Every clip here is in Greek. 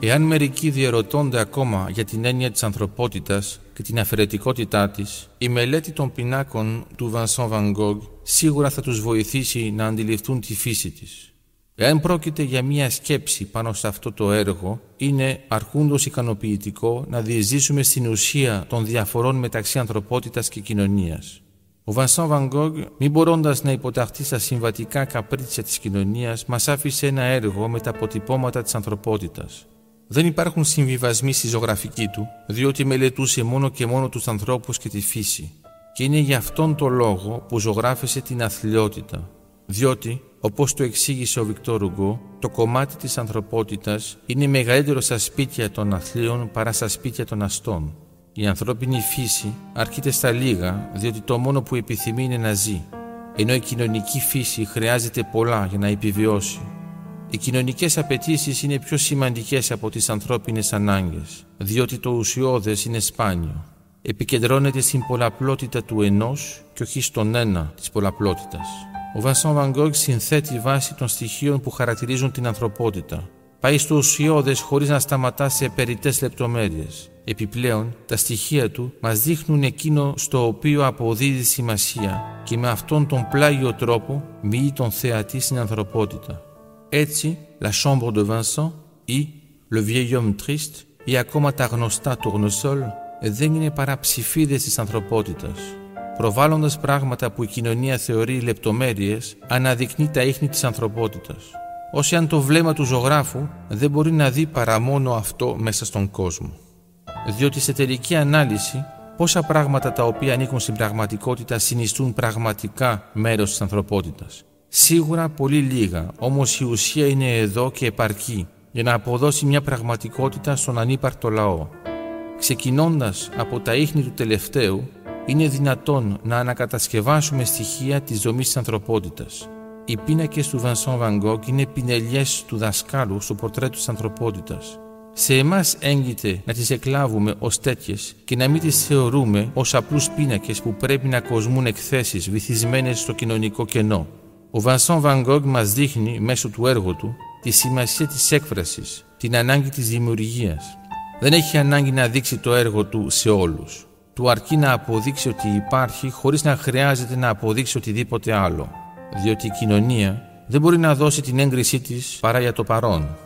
Εάν μερικοί διερωτώνται ακόμα για την έννοια της ανθρωπότητας και την αφαιρετικότητά της, η μελέτη των πινάκων του Vincent Van Gogh σίγουρα θα τους βοηθήσει να αντιληφθούν τη φύση της. Εάν πρόκειται για μία σκέψη πάνω σε αυτό το έργο, είναι αρχούντος ικανοποιητικό να διεζήσουμε στην ουσία των διαφορών μεταξύ ανθρωπότητας και κοινωνίας. Ο Βανσάν Βανγκόγκ, μην μπορώντα να υποταχθεί στα συμβατικά καπρίτσια της κοινωνίας, μας άφησε ένα έργο με τα αποτυπώματα της ανθρωπότητας. Δεν υπάρχουν συμβιβασμοί στη ζωγραφική του, διότι μελετούσε μόνο και μόνο τους ανθρώπους και τη φύση. Και είναι για αυτόν τον λόγο που ζωγράφησε την αθλειότητα. Διότι, όπως το εξήγησε ο Βικτόρ Ουγκό, το κομμάτι της ανθρωπότητας είναι μεγαλύτερο στα σπίτια των αθλείων παρά στα σπίτια των αστών. Η ανθρώπινη φύση αρκείται στα λίγα, διότι το μόνο που επιθυμεί είναι να ζει, ενώ η κοινωνική φύση χρειάζεται πολλά για να επιβιώσει. Οι κοινωνικές απαιτήσεις είναι πιο σημαντικές από τις ανθρώπινες ανάγκες, διότι το ουσιώδες είναι σπάνιο. Επικεντρώνεται στην πολλαπλότητα του ενός και όχι στον ένα της πολλαπλότητας. Ο Βανσόν Βαγκόγκ συνθέτει βάση των στοιχείων που χαρακτηρίζουν την ανθρωπότητα. Πάει στο ουσιώδες χωρίς να σταματά σε περιττές λεπτομέρειες Επιπλέον, τα στοιχεία του μας δείχνουν εκείνο στο οποίο αποδίδει σημασία και με αυτόν τον πλάγιο τρόπο μοιεί τον θεατή στην ανθρωπότητα. Έτσι, La Chambre de Vincent ή Le Vieil Homme Triste ή ακόμα τα γνωστά Tournesol δεν είναι παρά ψηφίδες της ανθρωπότητας. Προβάλλοντας πράγματα που η κοινωνία θεωρεί λεπτομέρειες, αναδεικνύει τα ίχνη της ανθρωπότητας. Όσοι αν το βλέμμα του ζωγράφου δεν μπορεί να δει παρά μόνο αυτό μέσα στον κόσμο διότι σε τελική ανάλυση πόσα πράγματα τα οποία ανήκουν στην πραγματικότητα συνιστούν πραγματικά μέρος της ανθρωπότητας. Σίγουρα πολύ λίγα, όμως η ουσία είναι εδώ και επαρκεί για να αποδώσει μια πραγματικότητα στον ανύπαρκτο λαό. Ξεκινώντας από τα ίχνη του τελευταίου, είναι δυνατόν να ανακατασκευάσουμε στοιχεία της δομής της ανθρωπότητας. Οι πίνακες του Vincent Van Gogh είναι πινελιές του δασκάλου στο πορτρέτο της ανθρωπότητας. Σε εμάς έγκυται να τις εκλάβουμε ως τέτοιες και να μην τις θεωρούμε ως απλούς πίνακες που πρέπει να κοσμούν εκθέσεις βυθισμένες στο κοινωνικό κενό. Ο Βανσόν Van μας δείχνει μέσω του έργου του τη σημασία της έκφρασης, την ανάγκη της δημιουργίας. Δεν έχει ανάγκη να δείξει το έργο του σε όλους. Του αρκεί να αποδείξει ότι υπάρχει χωρίς να χρειάζεται να αποδείξει οτιδήποτε άλλο. Διότι η κοινωνία δεν μπορεί να δώσει την έγκρισή της παρά για το παρόν.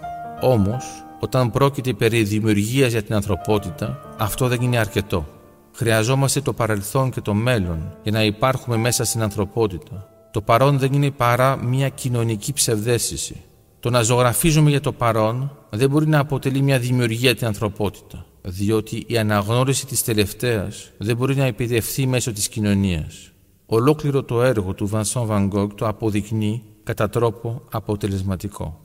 Όμως, όταν πρόκειται περί δημιουργίας για την ανθρωπότητα, αυτό δεν είναι αρκετό. Χρειαζόμαστε το παρελθόν και το μέλλον για να υπάρχουμε μέσα στην ανθρωπότητα. Το παρόν δεν είναι παρά μια κοινωνική ψευδέστηση. Το να ζωγραφίζουμε για το παρόν δεν μπορεί να αποτελεί μια δημιουργία για την ανθρωπότητα, διότι η αναγνώριση της τελευταίας δεν μπορεί να επιδευθεί μέσω της κοινωνίας. Ολόκληρο το έργο του Vincent Van Gogh το αποδεικνύει κατά τρόπο αποτελεσματικό.